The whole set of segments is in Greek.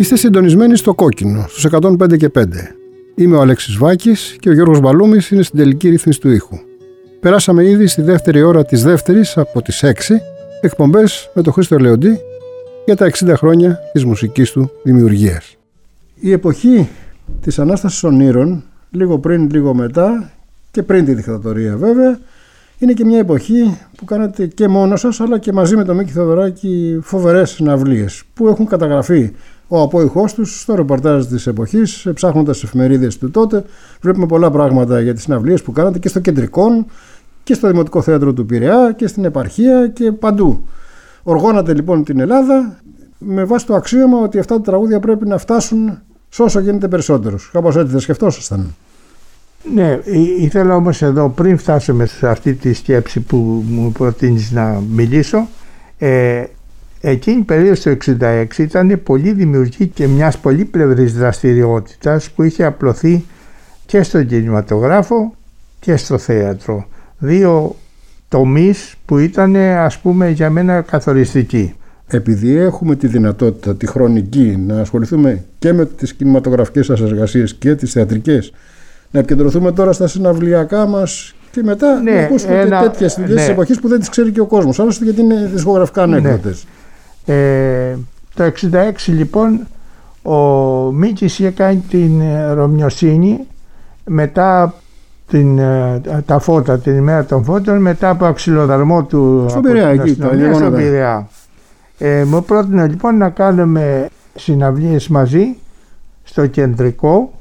Είστε συντονισμένοι στο κόκκινο, στους 105 και 5. Είμαι ο Αλέξης Βάκης και ο Γιώργος Μπαλούμης είναι στην τελική ρύθμιση του ήχου. Περάσαμε ήδη στη δεύτερη ώρα της δεύτερης από τις 6 εκπομπές με τον Χρήστο Λεοντή για τα 60 χρόνια της μουσικής του δημιουργίας. Η εποχή της Ανάστασης Ονείρων, λίγο πριν, λίγο μετά και πριν τη δικτατορία βέβαια, είναι και μια εποχή που κάνετε και μόνος σας αλλά και μαζί με τον Μίκη Θεοδωράκη φοβερές συναυλίες που έχουν καταγραφεί ο απόϊχός τους στο ρεπορτάζ της εποχής, ψάχνοντας τις εφημερίδες του τότε. Βλέπουμε πολλά πράγματα για τις συναυλίες που κάνατε και στο κεντρικό και στο Δημοτικό Θέατρο του Πειραιά και στην επαρχία και παντού. Οργώνατε λοιπόν την Ελλάδα με βάση το αξίωμα ότι αυτά τα τραγούδια πρέπει να φτάσουν σε όσο γίνεται περισσότερους. Κάπως έτσι δεν σκεφτόσασταν; Ναι, ήθελα όμως εδώ πριν φτάσουμε σε αυτή τη σκέψη που μου προτείνεις να μιλήσω ε, Εκείνη η περίοδος του 1966 ήταν πολύ δημιουργική και μιας πολύπλευρης δραστηριότητας που είχε απλωθεί και στον κινηματογράφο και στο θέατρο. Δύο τομείς που ήταν ας πούμε για μένα καθοριστικοί. Επειδή έχουμε τη δυνατότητα, τη χρονική, να ασχοληθούμε και με τις κινηματογραφικές σας εργασίες και τις θεατρικές, να επικεντρωθούμε τώρα στα συναυλιακά μας και μετά ναι, να ακούσουμε ένα, τέτοιες ναι. της εποχής που δεν τις ξέρει και ο κόσμος. Άλλωστε γιατί είναι δισκογραφικά ναι. ανέκδοτες. Ναι. Ε, το 66 λοιπόν ο Μίτσης είχε κάνει την ε, Ρωμιοσύνη μετά την, ε, τα φώτα, την ημέρα των φώτων μετά από αξιλοδαρμό του στον Πειραιά, εκεί, στον Πειραιά. Ε, μου πρότεινε λοιπόν να κάνουμε συναυλίες μαζί στο κεντρικό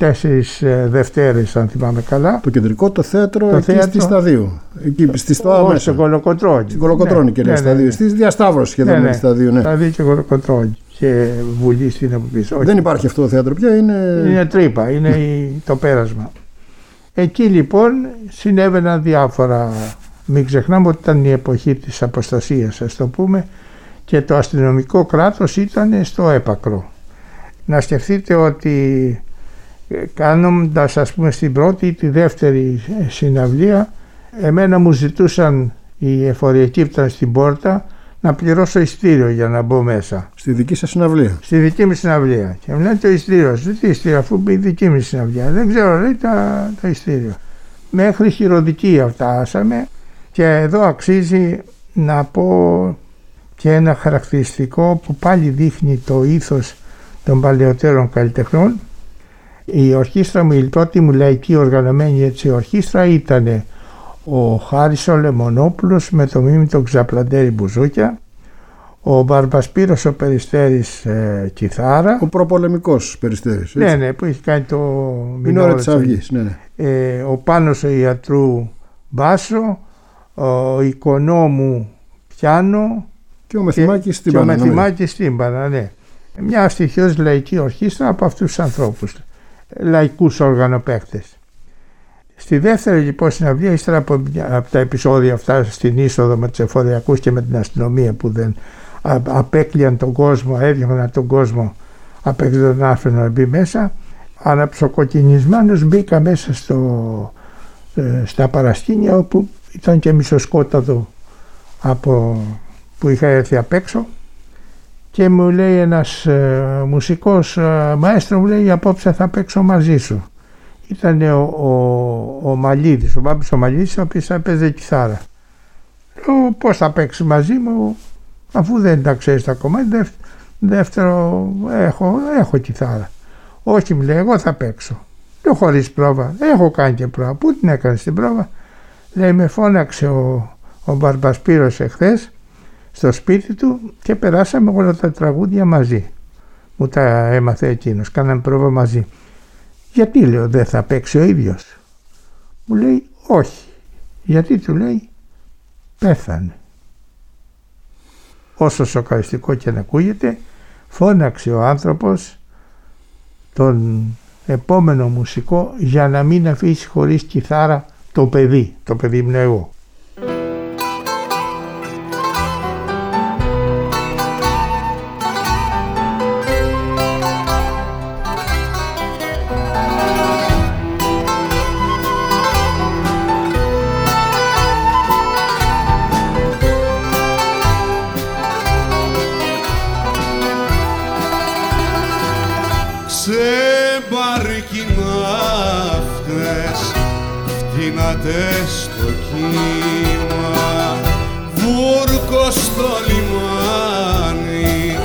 τέσσερις ε, Δευτέρες αν θυμάμαι καλά. Το κεντρικό το θέατρο το εκεί θέατρο... στη Σταδίου. Εκεί στη Σταδίου. Όχι, στο Κολοκοτρώνη. Στην Κολοκοτρώνη ναι, και ναι, Σταδίου. Ναι, Στη διασταύρωση σχεδόν ναι, ναι. Σταδίου. Ναι. Σταδίου και Κολοκοτρώνη. Και βουλή στην από πίσω. Δεν υπάρχει αυτό το θέατρο πια. Είναι, είναι τρύπα, είναι το πέρασμα. Εκεί λοιπόν συνέβαιναν διάφορα. Μην ξεχνάμε ότι ήταν η εποχή της αποστασίας ας το πούμε και το αστυνομικό κράτος ήταν στο έπακρο. Να σκεφτείτε ότι κάνοντας ας πούμε στην πρώτη ή τη δεύτερη συναυλία εμένα μου ζητούσαν οι εφοριακοί που ήταν στην πόρτα να πληρώσω ειστήριο για να μπω μέσα. Στη δική σας συναυλία; Στη δική μου συναυλία. Και μου λένε το ειστήριο. Σου τι ειστήριο, αφού μπει η δική μου συναυλία. Δεν ξέρω, λέει τα, το ειστήριο. Μέχρι χειροδικία φτάσαμε και εδώ αξίζει να πω και ένα χαρακτηριστικό που πάλι δείχνει το ήθος των παλαιότερων καλλιτεχνών η ορχήστρα μου, η πρώτη μου λαϊκή οργανωμένη έτσι ορχήστρα ήταν ο Χάρης ο Λεμονόπουλος με το μήμη τον Ξαπλαντέρη Μπουζούκια, ο Μπαρμπασπύρος ο Περιστέρης ε, Κιθάρα. Ο προπολεμικός Περιστέρης. Ναι, ναι, που έχει κάνει το Μινόρα της Αυγής. Ναι, ναι. Ε, ο Πάνος ο Ιατρού Μπάσο, ο Οικονόμου Πιάνο και ο Μεθυμάκης Στύμπανα. Και ο Μεθυμάκης Στύμπανα, ναι. Μια στοιχειώδης λαϊκή ορχήστρα από αυτούς τους ανθρώπους λαϊκούς οργανοπαίκτες. Στη δεύτερη λοιπόν συναυλία, ύστερα από, από τα επεισόδια αυτά στην είσοδο με τους εφοριακούς και με την αστυνομία που δεν απέκλειαν τον κόσμο, έδιωχναν τον κόσμο απ' έξω τον άφηνο να μπει μέσα, αναψοκοκκινισμένος μπήκα μέσα στο, ε, στα παρασκήνια όπου ήταν και μισοσκόταδο από που είχα έρθει απ' έξω και μου λέει ένας ε, μουσικός ε, μαέστρο μου λέει απόψε θα παίξω μαζί σου. Ήταν ο, ο, ο Μαλίδης, ο Μπάμπης ο Μαλίδης ο οποίος έπαιζε κιθάρα. Λέω πώς θα παίξεις μαζί μου, Αφού δεν τα ξέρεις τα κομμάτια, δεύτερο έχω, έχω κιθάρα. Όχι μου λέει, εγώ θα παίξω. Και χωρίς πρόβα. Έχω κάνει και πρόβα. Πού την έκανες την πρόβα; Λέει με φώναξε ο, ο Μπαρμπασπύρος εχθές στο σπίτι του και περάσαμε όλα τα τραγούδια μαζί. Μου τα έμαθε εκείνος, κάναμε πρόβα μαζί. Γιατί λέω δεν θα παίξει ο ίδιος; Μου λέει όχι. Γιατί του λέει πέθανε. Όσο σοκαριστικό και να ακούγεται φώναξε ο άνθρωπος τον επόμενο μουσικό για να μην αφήσει χωρίς κιθάρα το παιδί. Το παιδί ήμουν εγώ. κοιμάται στο κύμα βούρκο στο λιμάνι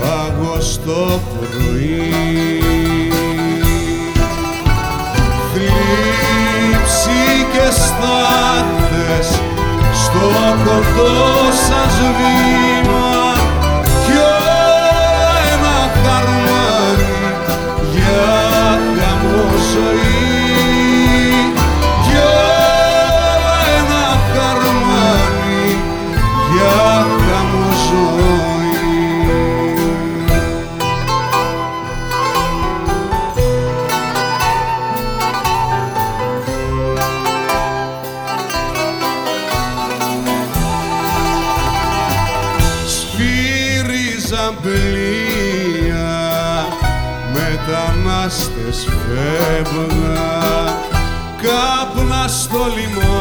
πάγος το πρωί. Θλίψη και στάθες στο κοντό σας βήμα στο λιμό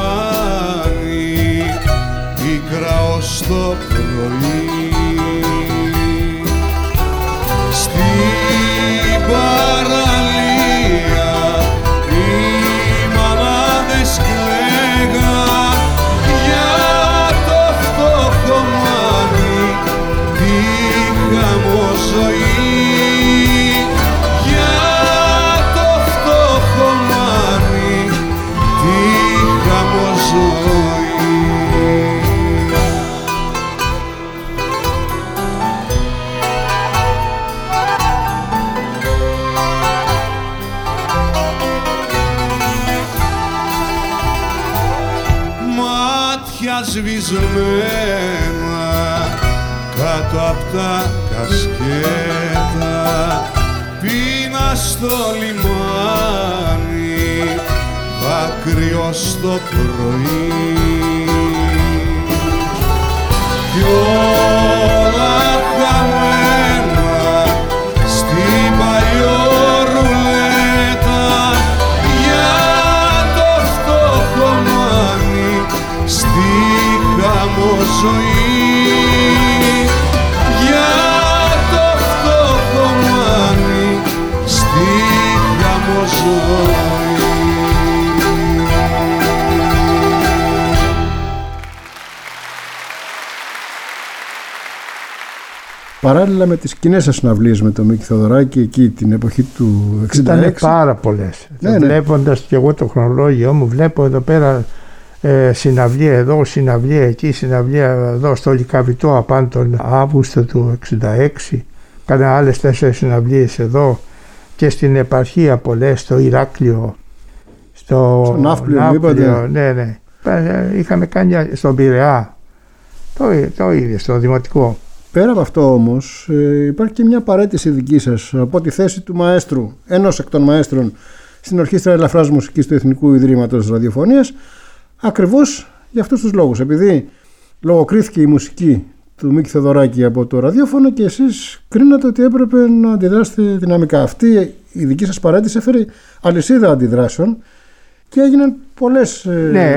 κλεισμένα κάτω απ' τα κασκέτα. Πίνα στο λιμάνι δάκρυο στο πρωί. Παράλληλα με τις κοινές σας συναυλίες με τον Μίκη Θοδωράκη εκεί την εποχή του 66. Ήταν πάρα πολλές. Ναι, ναι. Βλέποντας και εγώ το χρονολόγιο μου βλέπω εδώ πέρα ε, συναυλία εδώ, συναυλία εκεί, συναυλία εδώ στο Λικαβιτό απάνω τον Αύγουστο του 66. Κάνα άλλες τέσσερις συναυλίες εδώ και στην επαρχία πολλές, στο Ηράκλειο, στο, στο Ναύπλιο, ναι, ναι. Ε, είχαμε κάνει στον Πειραιά, το, το ίδιο, στο Δημοτικό. Πέρα από αυτό όμως ε, υπάρχει και μια παρέτηση δική σας από τη θέση του μαέστρου, ενός εκ των μαέστρων στην Ορχήστρα Ελαφράς Μουσικής του Εθνικού Ιδρύματος Ραδιοφωνίας ακριβώς για αυτούς τους λόγους. Επειδή λογοκρίθηκε η μουσική του Μίκη Θεοδωράκη από το ραδιόφωνο και εσείς κρίνατε ότι έπρεπε να αντιδράσετε δυναμικά. Αυτή η δική σας παρέτηση έφερε αλυσίδα αντιδράσεων και έγιναν πολλές ε, ναι,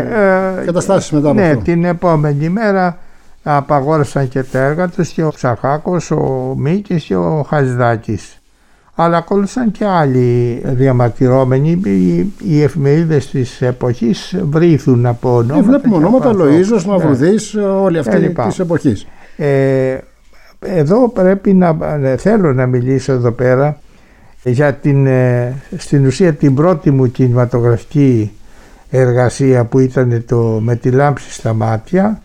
ε, καταστάσεις μετά από ναι, αυτό. την επόμενη μέρα απαγόρευσαν και τα έργα τους και ο Ψαχάκος, ο Μίκης και ο Χαζδάκης. Αλλά ακολούθησαν και άλλοι διαμαρτυρόμενοι. Οι, οι εφημερίδες της εποχής βρήθουν από ονόματα. Ε, βλέπουμε ονόματα Λοίζο, Μαυρουδής, ναι. όλοι αυτοί της εποχής. Ε, εδώ πρέπει να θέλω να μιλήσω εδώ πέρα για την, ε, στην ουσία την πρώτη μου κινηματογραφική εργασία που ήταν το «Με τη λάμψη στα μάτια»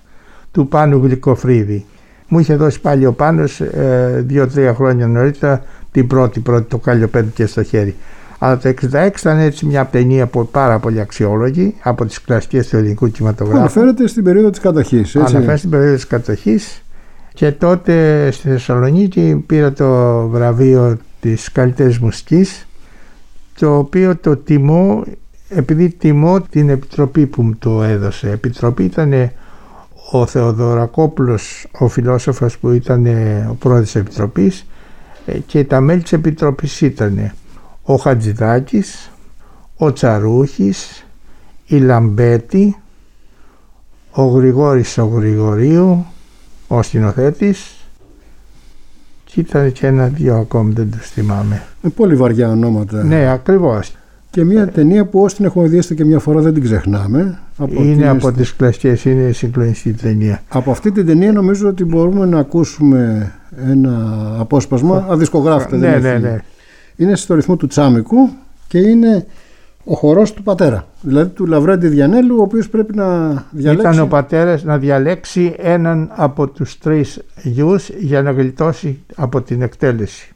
του Πάνου Γλυκοφρίδη. Μου είχε δώσει πάλι ο Πάνος ε, δύο-τρία χρόνια νωρίτερα την πρώτη, πρώτη το καλλιοπέδι και στο χέρι. Αλλά το 66 ήταν έτσι μια ταινία που πάρα πολύ αξιόλογη από τις κλασικές του ελληνικού κινηματογράφου. Αναφέρεται στην περίοδο της κατοχής. Έτσι. Αναφέρεται στην περίοδο της κατοχής και τότε στη Θεσσαλονίκη πήρα το βραβείο της καλύτερης μουσικής το οποίο το τιμώ επειδή τιμώ την επιτροπή που μου το έδωσε. Επιτροπή ήταν ο Θεοδωρακόπουλος, ο φιλόσοφος που ήταν ο πρόεδρος της Επιτροπής ε, και τα μέλη της Επιτροπής ήταν ο Χατζηδάκης, ο Τσαρούχης, η Λαμπέτη, ο Γρηγόρης ο Γρηγορίου, ο σκηνοθέτης και ήταν και ένα-δυο ακόμη δεν τους θυμάμαι. Με πολύ βαριά ονόματα. Ναι, ακριβώς. Και μια ταινία που όσοι την έχουμε δει και μια φορά δεν την ξεχνάμε. Από είναι από τις κλασικές, είναι συγκλονιστική ταινία. Από αυτή την ταινία νομίζω ότι μπορούμε να ακούσουμε ένα απόσπασμα αδισκογράφητα. Ναι, ναι, ναι. Είναι στο ρυθμό του Τσάμικου και είναι ο χορός του πατέρα. Δηλαδή του Λαβρέντη Διανέλου, ο οποίος πρέπει να διαλέξει... Ήταν ο πατέρας να διαλέξει έναν από τους τρεις γιους για να γλιτώσει από την εκτέλεση.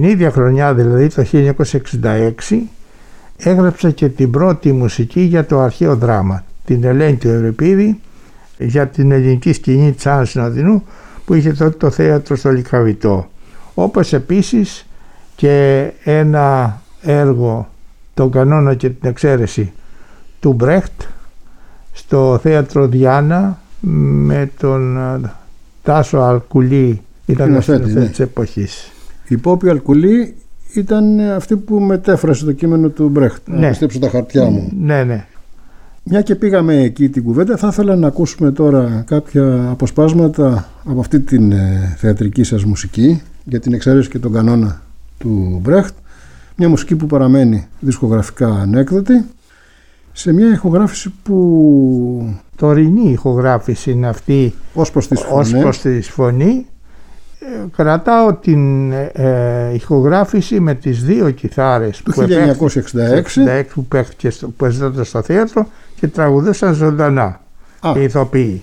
Την ίδια χρονιά, δηλαδή το 1966, έγραψα και την πρώτη μουσική για το αρχαίο δράμα, την Ελένη του Ευρυπίδη, για την ελληνική σκηνή της Άννας Συνοδεινού, που είχε τότε το θέατρο στο Λικαβητό. Όπως επίσης και ένα έργο «Τον κανόνα και την εξαίρεση» του Μπρέχτ στο θέατρο Διάνα με τον ε, Τάσο Αλκουλή ήταν ο ναι. της εποχής. Η Πόπη Αλκουλή ήταν αυτή που μετέφρασε το κείμενο του Μπρέχτ. Ναι. Να πιστέψω τα χαρτιά μου. Ναι, ναι. Μια και πήγαμε εκεί την κουβέντα, θα ήθελα να ακούσουμε τώρα κάποια αποσπάσματα από αυτή την ε, θεατρική σας μουσική για την εξαίρεση και τον κανόνα του Μπρέχτ. Μια μουσική που παραμένει δισκογραφικά ανέκδοτη σε μια ηχογράφηση που... Τωρινή ηχογράφηση είναι αυτή ως προς τη φωνή. Ως τη φωνή. Ε, κρατάω την ε, ηχογράφηση με τις δύο κιθάρες του 1966 που παίχτηκε που στο θέατρο και τραγουδούσαν ζωντανά Α. οι ηθοποιοί.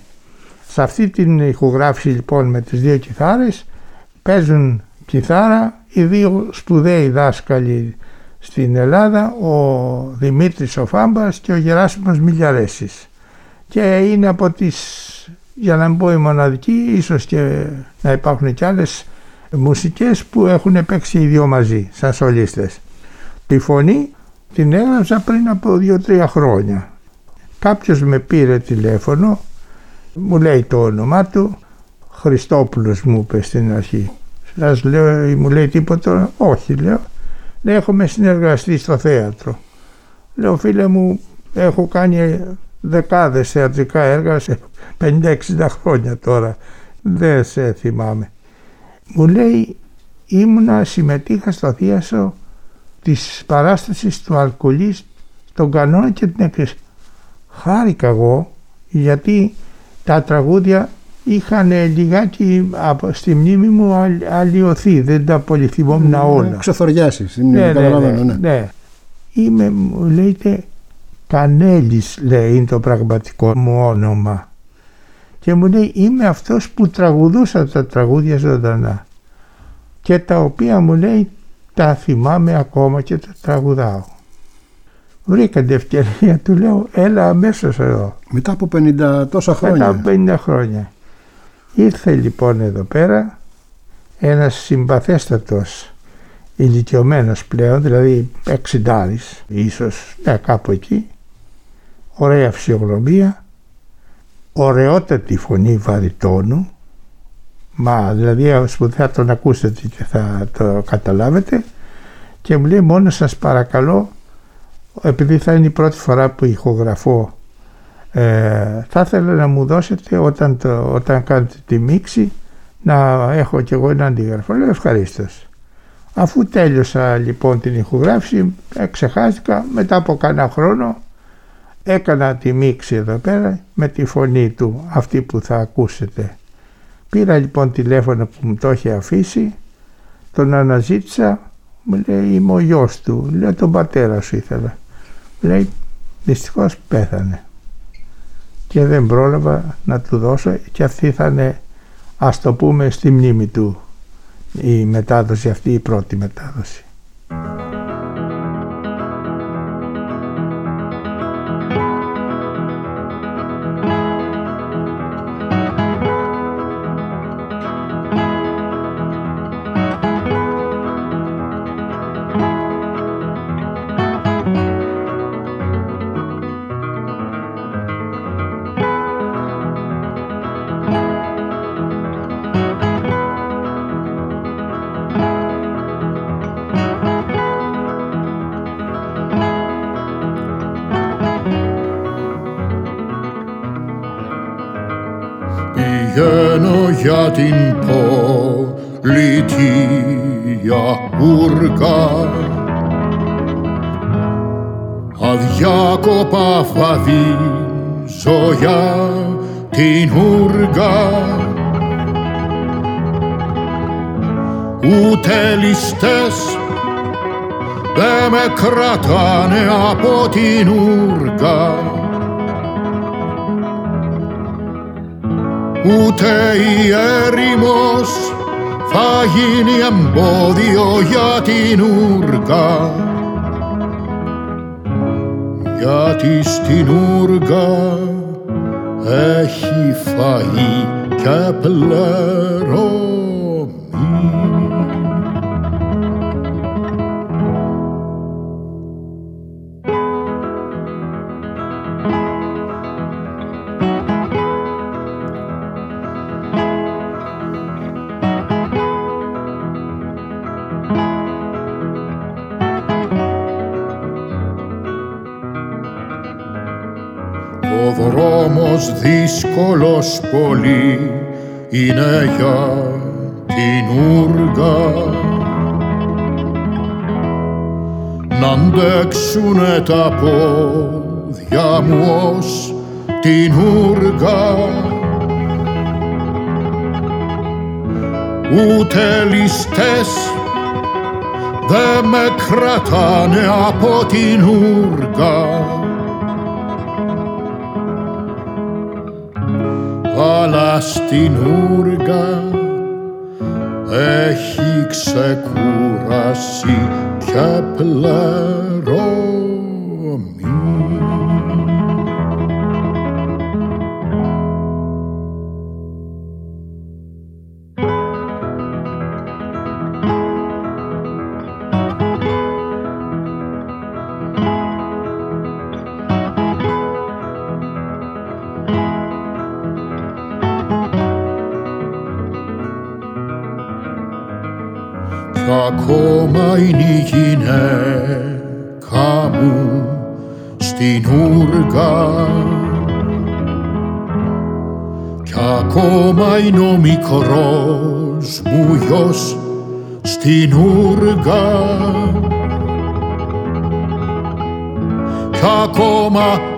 Σε αυτή την ηχογράφηση λοιπόν με τις δύο κιθάρες παίζουν κιθάρα οι δύο σπουδαίοι δάσκαλοι στην Ελλάδα ο Δημήτρης ο Φάμπας και ο Γεράσιμος Μιλιαρέσης και είναι από τις για να μην πω η μοναδική ίσως και να υπάρχουν και άλλες μουσικές που έχουν παίξει οι δύο μαζί σαν σολίστες. Τη φωνή την έγραψα πριν από δύο-τρία χρόνια. Κάποιος με πήρε τηλέφωνο, μου λέει το όνομά του, Χριστόπουλος μου είπε στην αρχή. Σας λέω, μου λέει τίποτα, όχι λέω. Λέει, έχουμε συνεργαστεί στο θέατρο. Λέω, φίλε μου, έχω κάνει δεκάδες θεατρικά έργα σε 50-60 χρόνια τώρα. Δεν σε θυμάμαι. Μου λέει, ήμουνα, συμμετείχα στο θίασο της παράστασης του Αλκοολής, τον κανόνα και την έκθεση. Χάρηκα εγώ γιατί τα τραγούδια είχαν λιγάκι στη μνήμη μου αλλοιωθεί, δεν τα πολύ θυμόμουν ναι, όλα. Ξεθοριάσεις, ναι, ναι, ναι, ναι, ναι. Είμαι, μου λέτε, Κανέλης λέει είναι το πραγματικό μου όνομα. Και μου λέει είμαι αυτός που τραγουδούσα τα τραγούδια ζωντανά. Και τα οποία μου λέει τα θυμάμαι ακόμα και τα τραγουδάω. Βρήκα την ευκαιρία, του λέω έλα αμέσως εδώ. Μετά από 50 τόσα χρόνια. Μετά από 50 χρόνια. Ήρθε λοιπόν εδώ πέρα ένας συμπαθέστατος ηλικιωμένος πλέον, δηλαδή εξιντάρης ίσως, ναι, κάπου εκεί, ωραία φυσιογνωμία, ωραιότατη φωνή βαριτόνου, μα δηλαδή που θα τον ακούσετε και θα το καταλάβετε και μου λέει μόνο σας παρακαλώ επειδή θα είναι η πρώτη φορά που ηχογραφώ ε, θα ήθελα να μου δώσετε όταν, το, όταν κάνετε τη μίξη να έχω κι εγώ ένα αντίγραφο. Λέω ευχαρίστως. Αφού τέλειωσα λοιπόν την ηχογράφηση, ε, ξεχάστηκα μετά από κάνα χρόνο έκανα τη μίξη εδώ πέρα με τη φωνή του αυτή που θα ακούσετε. Πήρα λοιπόν τηλέφωνο που μου το είχε αφήσει, τον αναζήτησα, μου λέει είμαι ο γιος του, λέω τον πατέρα σου ήθελα. Λέει δυστυχώς πέθανε και δεν πρόλαβα να του δώσω και αυτή θα είναι ας το πούμε στη μνήμη του η μετάδοση αυτή η πρώτη μετάδοση. Για την πολιτεία ούρκα. Αδιάκοπα φαδίζω για την ούρκα. Ούτε ληστές δε με κρατάνε από την ούρκα ούτε η έρημος θα γίνει εμπόδιο για την ούργα γιατί στην ούργα έχει φαΐ και πλερώμη. Δύσκολος πολύ είναι για την ούργα. Να αντέξουνε τα πόδια μου ως την ούργα. Ούτε ληστές δε με κρατάνε από την ούργα αλλά στην ούργα έχει ξεκούραση και πλερώμη. Ούργα κι ακόμα είναι ο μικρός μου γιος στην ούργα κι ακόμα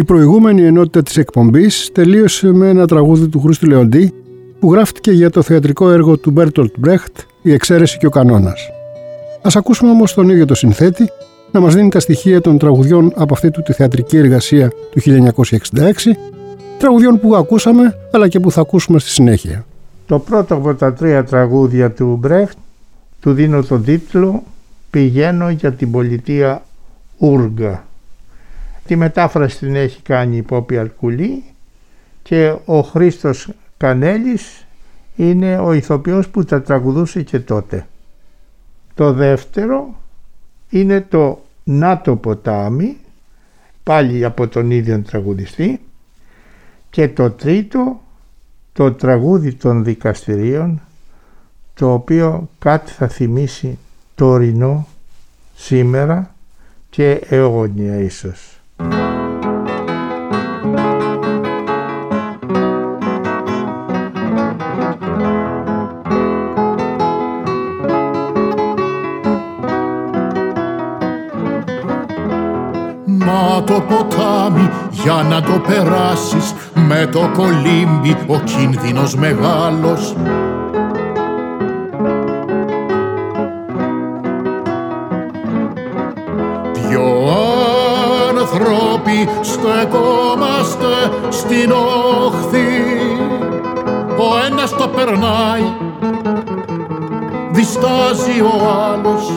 Η προηγούμενη ενότητα της εκπομπής τελείωσε με ένα τραγούδι του Χρήστου Λεοντή που γράφτηκε για το θεατρικό έργο του Μπέρτολτ Μπρέχτ «Η εξαίρεση και ο κανόνας». Ας ακούσουμε όμως τον ίδιο το συνθέτη να μας δίνει τα στοιχεία των τραγουδιών από αυτή του τη θεατρική εργασία του 1966, τραγουδιών που ακούσαμε αλλά και που θα ακούσουμε στη συνέχεια. Το πρώτο από τα τρία τραγούδια του Μπρέχτ του δίνω τον τίτλο «Πηγαίνω για την πολιτεία Ούργα». Τη μετάφραση την έχει κάνει η Πόπη Αρκουλή και ο Χρήστος Κανέλης είναι ο ηθοποιός που τα τραγουδούσε και τότε. Το δεύτερο είναι το «Να ποτάμι» πάλι από τον ίδιο τραγουδιστή και το τρίτο το τραγούδι των δικαστηρίων το οποίο κάτι θα θυμίσει το ορεινό σήμερα και αιώνια ίσως. Μα το ποτάμι για να το περάσεις με το κολύμπι ο κίνδυνος μεγάλος στεκόμαστε στην όχθη. Ο ένας το περνάει διστάζει ο άλλος.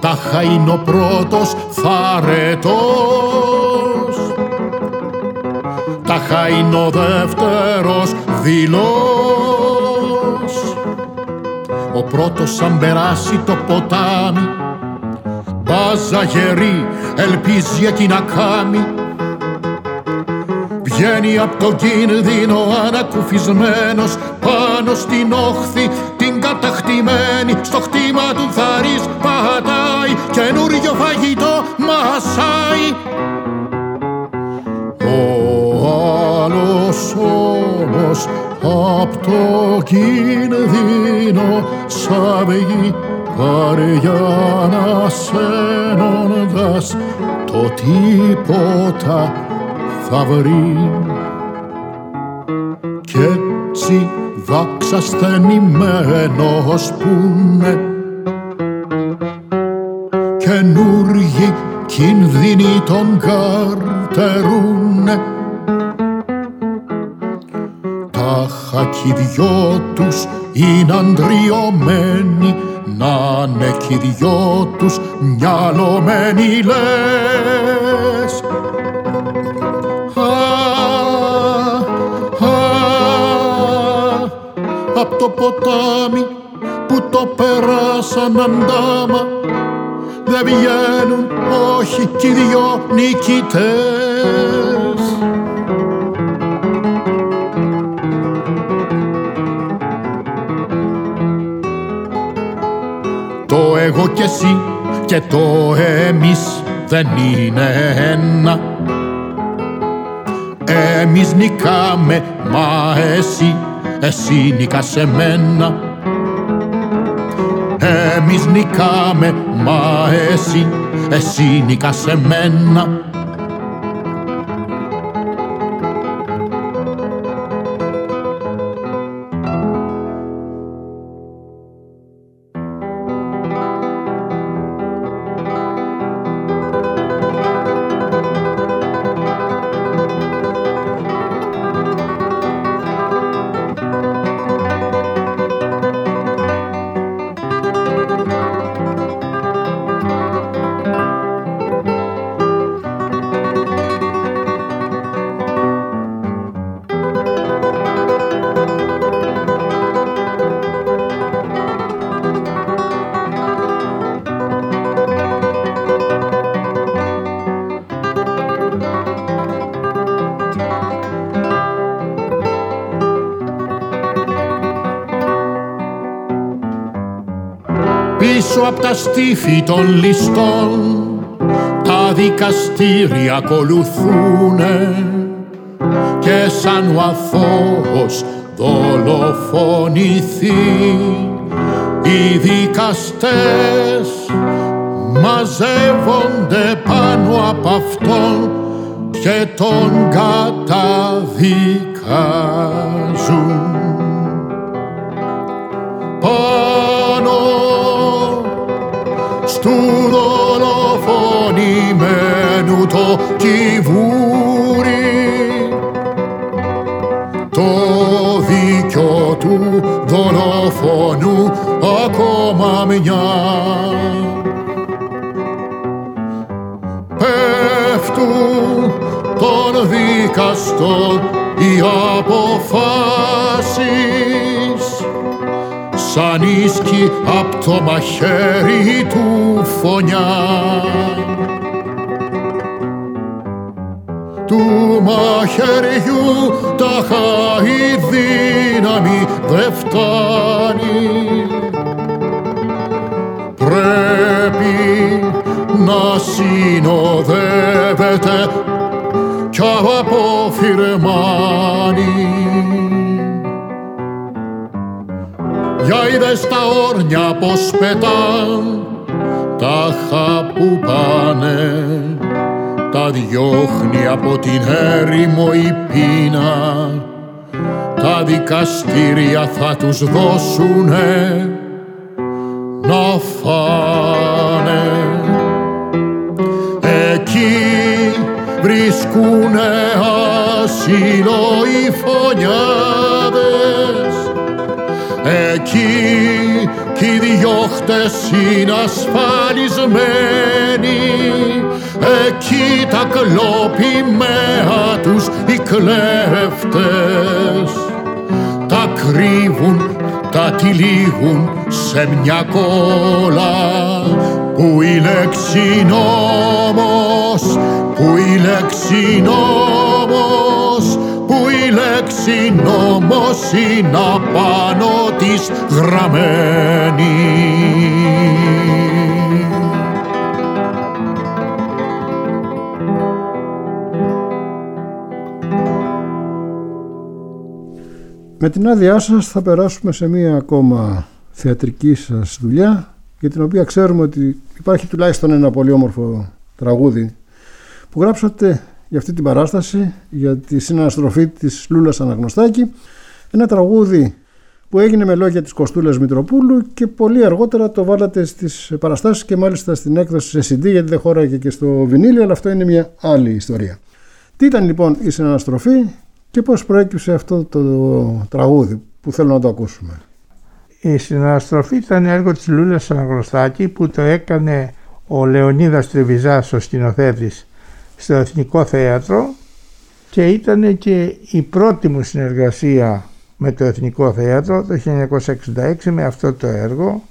Τάχα είναι ο πρώτος θαρετός. Τάχα είναι ο δεύτερος δηλός ο πρώτος αν περάσει το ποτάμι μπάζα γερή ελπίζει εκεί να κάνει. Βγαίνει από το κίνδυνο ανακουφισμένος πάνω στην όχθη την κατακτημένη. Στο χτήμα του θαρής πατάει καινούριο φαγητό μασάει. Ο άλλος όμως απ' το κίνδυνο σαν καρδιά σένοντας το τίποτα θα βρει. Κι έτσι δάξα στενημένος πούνε καινούργοι κίνδυνοι τον καρτερούνε τα χακι δυο τους είναι αντριωμένοι να είναι κι οι δυο τους μυαλωμένοι λες. Απ' το ποτάμι που το περάσαν αντάμα δεν βγαίνουν όχι κι οι δυο νικητές. Εγώ και εσύ και το εμείς δεν είναι ένα. Εμείς νικάμε, μα εσύ, εσύ νικάς σε μένα Εμείς νικάμε, μα εσύ, εσύ νικάς σε μένα τα στήφη των ληστών τα δικαστήρια ακολουθούνε και σαν ο αθώος δολοφονηθεί. Οι δικαστές μαζεύονται πάνω από αυτόν και τον καταδικάζουν ακόμα μια πέφτουν των δικαστών οι αποφάσεις σαν ίσκι απ' το μαχαίρι του φωνιά. Του μαχαιριού τα η δύναμη δεν φτάνει να συνοδεύεται κι από Για είδες τα όρνια πως πετάν τα που πάνε τα διώχνει από την έρημο η πείνα. Τα δικαστήρια θα τους δώσουνε ασύλο οι φωνιάδες. Εκεί κι οι διώχτες είναι ασφαλισμένοι. Εκεί τα κλοπημαία τους οι κλέφτες. Τα κρύβουν, τα τυλίγουν σε μια κόλλα που η λέξη νόμος, που η λέξη νόμος, που η λέξη νόμος είναι απάνω της γραμμένη. Με την άδειά σας θα περάσουμε σε μία ακόμα θεατρική σας δουλειά για την οποία ξέρουμε ότι υπάρχει τουλάχιστον ένα πολύ όμορφο τραγούδι που γράψατε για αυτή την παράσταση για τη συναναστροφή της Λούλας Αναγνωστάκη ένα τραγούδι που έγινε με λόγια της Κοστούλας Μητροπούλου και πολύ αργότερα το βάλατε στις παραστάσεις και μάλιστα στην έκδοση σε CD γιατί δεν χώραγε και στο βινίλιο αλλά αυτό είναι μια άλλη ιστορία. Τι ήταν λοιπόν η συναναστροφή και πώς προέκυψε αυτό το τραγούδι που θέλω να το ακούσουμε; Η συναστροφή ήταν έργο της Λούλας Αναγνωστάκη που το έκανε ο Λεωνίδας Τριβιζάς, ο σκηνοθέτης, στο Εθνικό Θέατρο και ήταν και η πρώτη μου συνεργασία με το Εθνικό Θέατρο το 1966 με αυτό το έργο.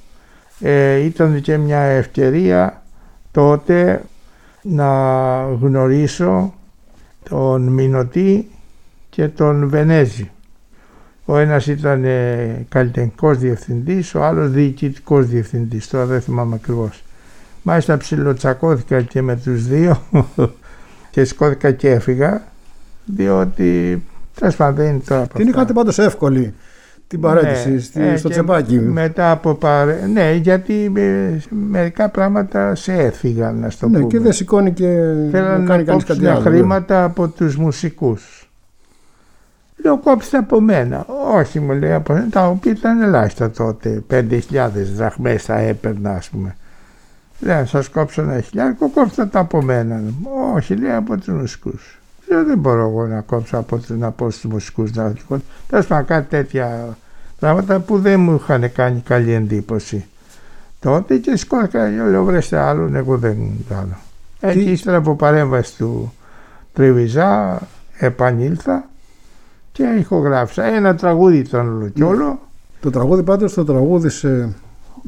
Ε, ήταν και μια ευκαιρία τότε να γνωρίσω τον Μινωτή και τον Βενέζη. Ο ένας ήταν ε, καλλιτεχνικός διευθυντής, ο άλλος διοικητικός διευθυντής, τώρα δεν θυμάμαι ακριβώς. Μάλιστα ψιλοτσακώθηκα και με τους δύο και σκόθηκα και έφυγα, διότι τέλος πάντων δεν είναι τώρα Την είχατε πάντως εύκολη την παρέτηση ναι, στο ε, τσεπάκι. Μετά από παρέ... Ναι, γιατί ε, μερικά πράγματα σε έφυγαν, να το ναι, πούμε. και δεν σηκώνει και Θέλανε να κάνει κανείς κάτι άλλο. χρήματα από τους μουσικούς. Λέω κόψτε από μένα. Όχι μου λέει από μένα, τα οποία ήταν ελάχιστα τότε. 5.000 δραχμές θα έπαιρνα ας πούμε. Λέω σας κόψω ένα χιλιάρικο, κόψτε τα από μένα. Όχι λέει από τους μουσικούς. Λέω δεν μπορώ εγώ να κόψω από να πω στους μουσικούς να Τέλος πάντων κάτι τέτοια πράγματα που δεν μου είχαν κάνει καλή εντύπωση. Τότε και σκόρκα, λέω βρέστε άλλον, εγώ δεν κάνω. Έτσι ύστερα από παρέμβαση του Τριβιζά επανήλθα και ηχογράφησα. Ένα τραγούδι ήταν όλο και όλο. Το τραγούδι πάντως το τραγούδισε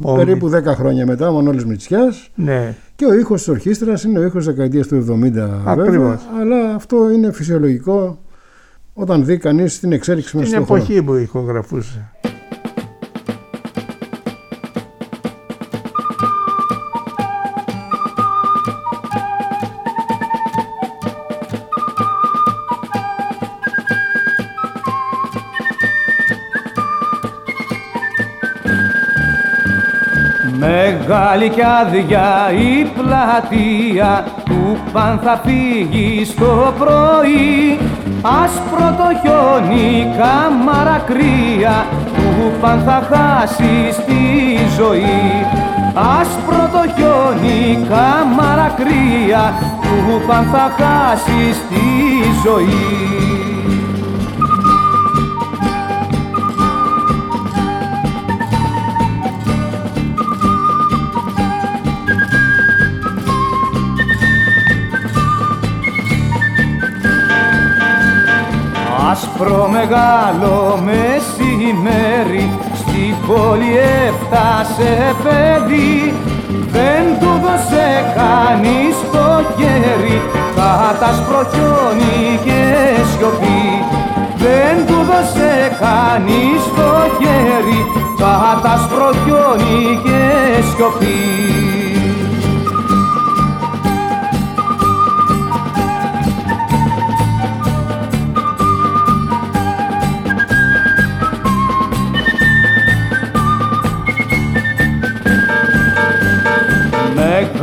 Ο... περίπου 10 χρόνια μετά, ο Μανώλης Μητσιάς. Ναι. Και ο ήχος της ορχήστρας είναι ο ήχος της δεκαετίας του 70 βέβαια, αλλά αυτό είναι φυσιολογικό όταν δει κανείς την εξέλιξη μέσα στον Στην εποχή που ηχογραφούσε. Μεγάλη κι άδεια η πλατεία του παν θα φύγει στο πρωί. Άσπρο το χιόνι κάμαρα κρύα του παν θα χάσει στη ζωή. Άσπρο το χιόνι κάμαρα κρύα του παν θα χάσει στη ζωή άσπρο μεγάλο μεσημέρι στην πόλη έφτασε παιδί. Δεν του δώσε κανείς το χέρι άσπρο χιόνι και σιωπή. Δεν του δώσε κανείς το χέρι άσπρο χιόνι και σιωπή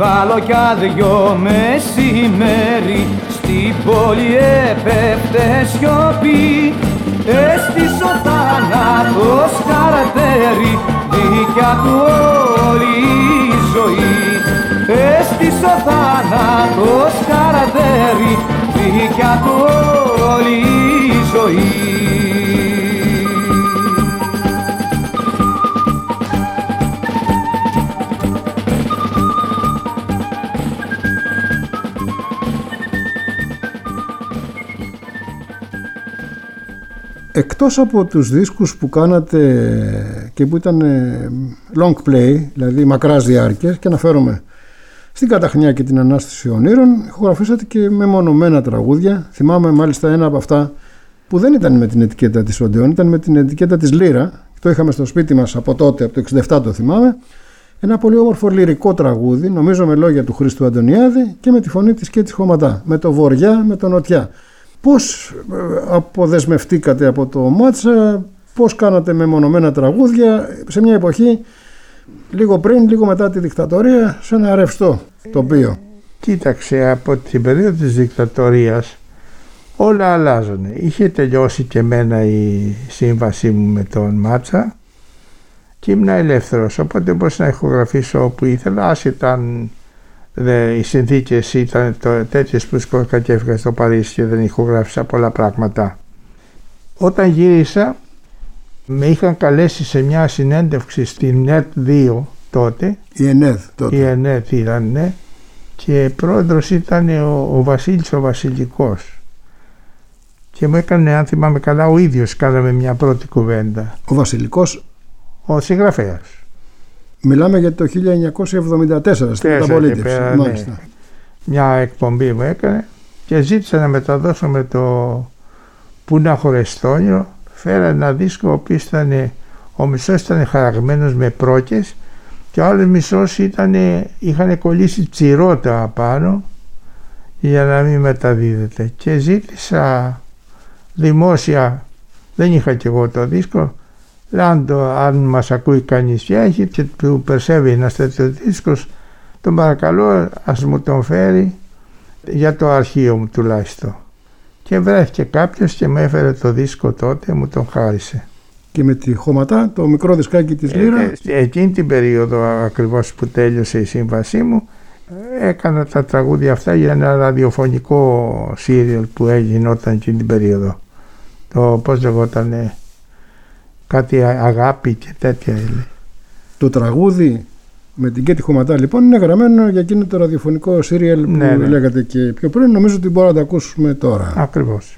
Μεγάλο κι άδειο μεσημέρι. Στην πόλη έπεφτε σιωπή. Έστησε ο θάνατος καρατέρι. Δίκια του όλη η ζωή. Έστησε ο θάνατος καρατέρι. Δίκια του όλη η ζωή εκτός από τους δίσκους που κάνατε και που ήταν ε, long play, δηλαδή μακράς διάρκειας και αναφέρομαι στην Καταχνιά και την Ανάσταση Ονείρων, ηχογραφήσατε και με μονομένα τραγούδια. Θυμάμαι μάλιστα ένα από αυτά που δεν ήταν με την ετικέτα της Οντεόν, ήταν με την ετικέτα της Λύρα. Το είχαμε στο σπίτι μας από τότε, από το 67 το θυμάμαι. Ένα πολύ όμορφο λυρικό τραγούδι, νομίζω με λόγια του Χρήστου Αντωνιάδη και με τη φωνή της Κέτη Χωματά, με το Βοριά, με το Νοτιά. Πώς ε, αποδεσμευτήκατε από το Μάτσα, πώς κάνατε μεμονωμένα τραγούδια σε μια εποχή λίγο πριν, λίγο μετά τη δικτατορία, σε ένα ρευστό τοπίο. Κοίταξε, από την περίοδο της δικτατορίας όλα αλλάζουν. Είχε τελειώσει και εμένα η σύμβασή μου με τον Μάτσα και ήμουν ελεύθερος, οπότε μπορούσα να ηχογραφήσω όπου ήθελα, άσχετα αν οι συνθήκες ήταν τέτοιες που σκόρκα και έφυγα στο Παρίσι και δεν ηχογράφησα πολλά πράγματα. Όταν γύρισα με είχαν καλέσει σε μια συνέντευξη στην ΝΕΤ 2 τότε. Η ΕΝΕΔ τότε. Η ΕΝΕΔ ήταν, ναι. Και πρόεδρος ήταν ο, ο Βασίλης ο Βασιλικός. Και μου έκανε, αν θυμάμαι καλά, ο ίδιος κάναμε μια πρώτη κουβέντα. Ο Βασιλικός; Ο συγγραφέας. Μιλάμε για το 1974 στην Μεταπολίτευση. Ναι. Μια εκπομπή μου έκανε και ζήτησα να μεταδώσουμε το Πούνα Χωρεστόνιο. Φέρα ένα δίσκο ο οποίος ήταν, ο μισός ήταν χαραγμένος με πρόκες και ο άλλος μισός είχαν κολλήσει τσιρότα απάνω για να μην μεταδίδεται. Και ζήτησα δημόσια, δεν είχα και εγώ το δίσκο, αν, το, αν μας ακούει κανείς και έχει και του περσεύει ένα τέτοιο δίσκος, τον παρακαλώ ας μου τον φέρει για το αρχείο μου τουλάχιστον. Και βρέθηκε κάποιος και με έφερε το δίσκο τότε, μου τον χάρισε. Και με τη χωματά, το μικρό δισκάκι της Λύρα. Ε, ε, εκείνη την περίοδο ακριβώς που τέλειωσε η σύμβασή μου, έκανα τα τραγούδια αυτά για ένα ραδιοφωνικό σύριαλ που έγινε όταν εκείνη την περίοδο. Το πώς λεγότανε κάτι αγάπη και τέτοια είναι. Το τραγούδι με την Κέτη Χωματά λοιπόν είναι γραμμένο για εκείνο το ραδιοφωνικό σύριαλ που ναι, ναι. λέγατε και πιο πριν. Νομίζω ότι μπορούμε να το ακούσουμε τώρα. Ακριβώς.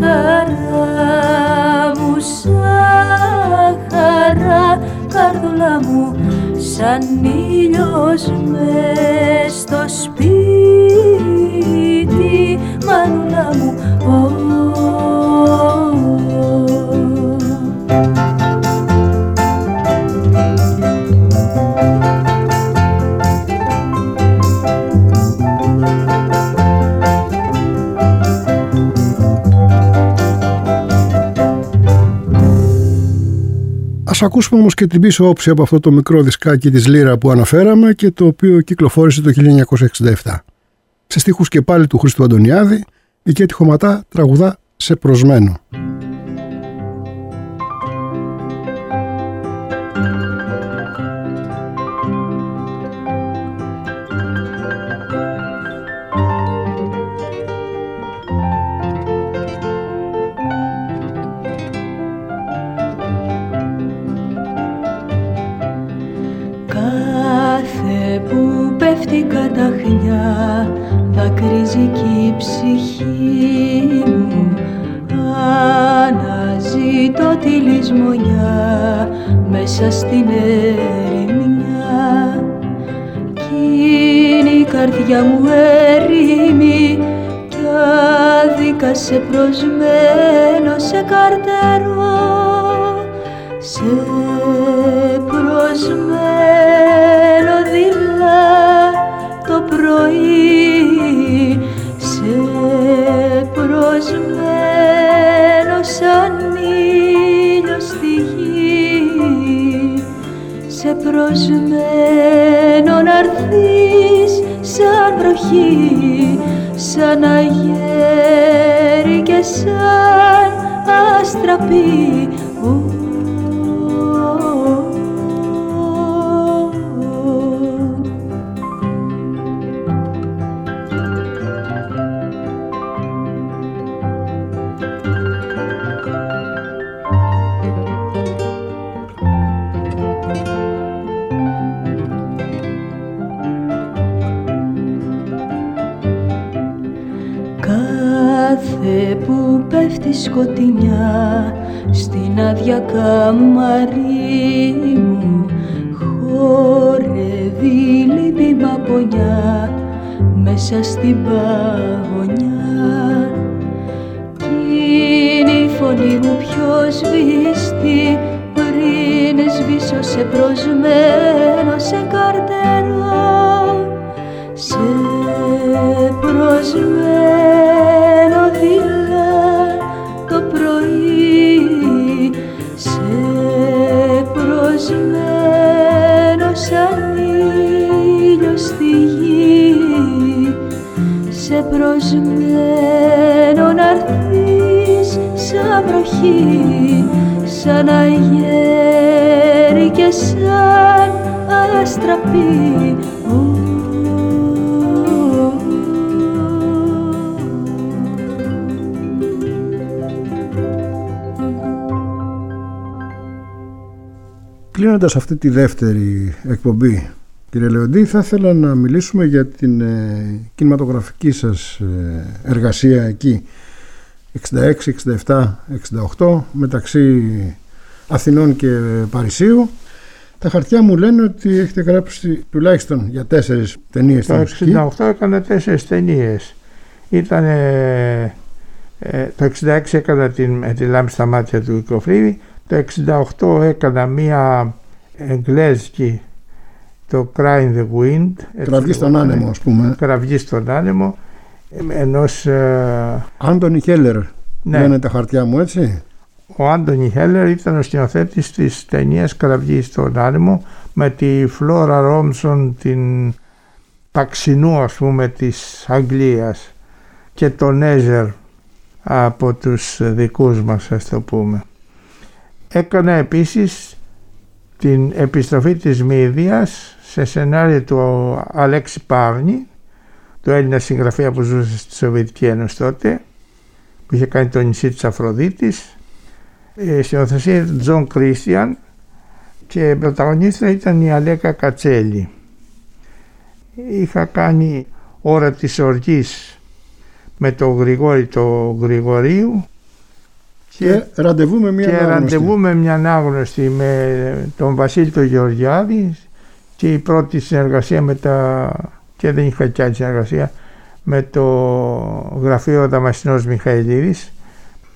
χαρά μου σαν χαρά καρδούλα μου σαν ήλιος μες στο σπίτι μανούλα μου ακούσουμε όμως και την πίσω όψη από αυτό το μικρό δισκάκι της Λύρα που αναφέραμε και το οποίο κυκλοφόρησε το 1967. Σε στίχους και πάλι του Χρήστου Αντωνιάδη, η Κέτη Χωματά τραγουδά «Σε προσμένο». Δακρύζει κι η ψυχή μου. Αναζητώ τη λησμονιά μέσα στην ερημιά. Κι είναι η καρδιά μου ερήμη κι άδικα σε προσμένο σε καρτερό σε προσμένο δειλά το πρωί σε προσμένο να'ρθείς σαν βροχή σαν αγέρι και σαν αστραπή καμαρί μου χορεύει λύπη μαπονιά μέσα στην παγωνιά. Κι είναι η φωνή μου πιο σβήστη πριν σβήσω σε προσμένο σαν αγέρι και σαν αστραπή. Κλείνοντας αυτή τη δεύτερη εκπομπή Κύριε Λεοντή, θα ήθελα να μιλήσουμε για την ε, κινηματογραφική σας ε, εργασία εκεί. 66, 67, 68 μεταξύ Αθηνών και Παρισίου. Τα χαρτιά μου λένε ότι έχετε γράψει τουλάχιστον για τέσσερις ταινίες Το 68 έκανα τέσσερις ταινίες. Ήταν ε, το 66 έκανα την, τη λάμπη στα μάτια του Οικοφρύβη το 68 έκανα μία εγγλέζικη το Cry in the Wind. Κραυγή στον άνεμο ας πούμε. Κραυγή στον άνεμο ενός... Άντωνι Χέλλερ ναι. λένε τα χαρτιά μου έτσι. Ο Άντωνι Χέλλερ ήταν ο σκηνοθέτης της ταινίας Κραυγή στον άνεμο με τη Φλόρα Ρόμσον την Παξινού ας πούμε της Αγγλίας και τον Έζερ από τους δικούς μας ας το πούμε. Έκανα επίσης την επιστροφή της Μύδιας σε σενάριο του Αλέξη Παύνη, το Έλληνα συγγραφέα που ζούσε στη Σοβιετική Ένωση τότε, που είχε κάνει το νησί της Αφροδίτης, ε, οθεσία Τζον Κρίστιαν και πρωταγωνίστρια ήταν η Αλέκα Κατσέλη. Είχα κάνει ώρα της οργής με τον Γρηγόρη το Γρηγορίου και, ραντεβού με μια και ανάγνωστη. ραντεβού με μια ανάγνωστη με τον Βασίλη τον Γεωργιάδη και η πρώτη συνεργασία με τα και δεν είχα κι άλλη συνεργασία με το γραφείο Δαμασινός Μιχαηλίδης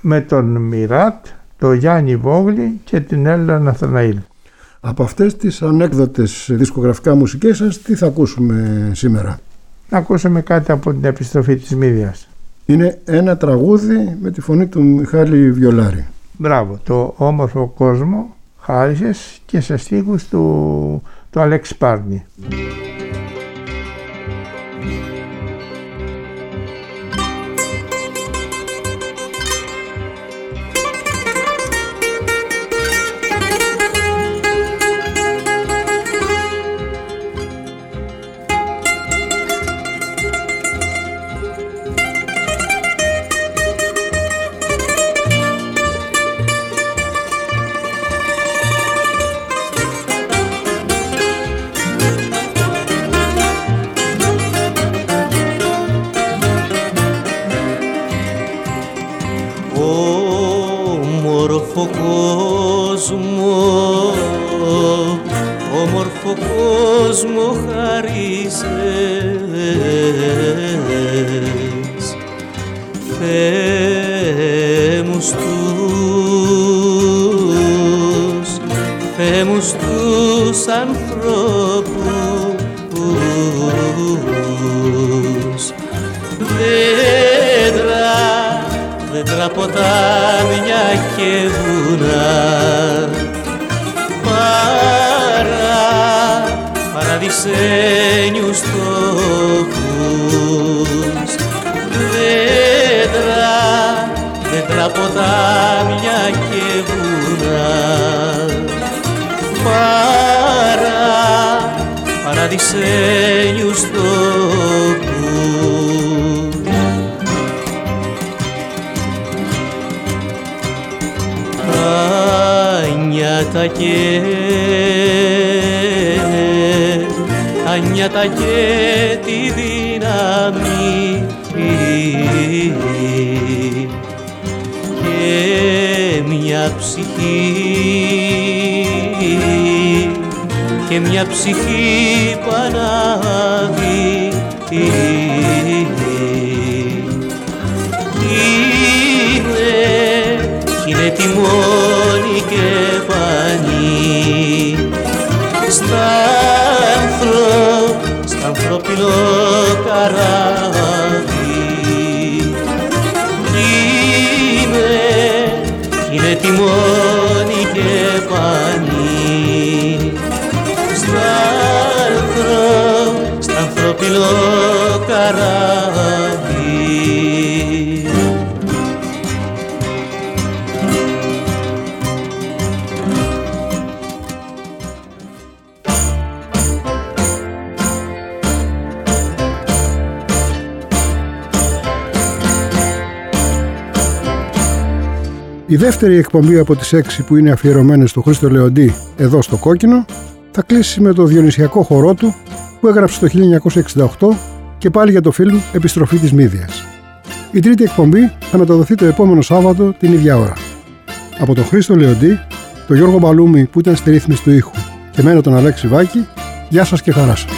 με τον Μιράτ, τον Γιάννη Βόγλη και την Έλληνα Ναθαναήλ. Από αυτές τις ανέκδοτες δισκογραφικά μουσικές σας τι θα ακούσουμε σήμερα; Να ακούσουμε κάτι από την επιστροφή της Μύδιας. Είναι ένα τραγούδι με τη φωνή του Μιχάλη Βιολάρη. Μπράβο, το όμορφο κόσμο χάρισες και σε στίχους του, του Αλέξη Πάρνη. ψυχή παράδει είναι, είναι τιμόνι και πανή. Στα καράβι. Είναι, είναι Η δεύτερη εκπομπή από τις έξι που είναι αφιερωμένες στο Χρήστο Λεοντή εδώ στο Κόκκινο θα κλείσει με το διονυσιακό χωρό του που έγραψε το 1968 και πάλι για το φιλμ «Επιστροφή της Μύδιας». Η τρίτη εκπομπή θα μεταδοθεί το επόμενο Σάββατο την ίδια ώρα. Από τον Χρήστο Λεοντή, τον Γιώργο Μπαλούμη που ήταν στη ρύθμιση του ήχου και μένα τον Αλέξη Βάκη, γεια σας και χαρά σας.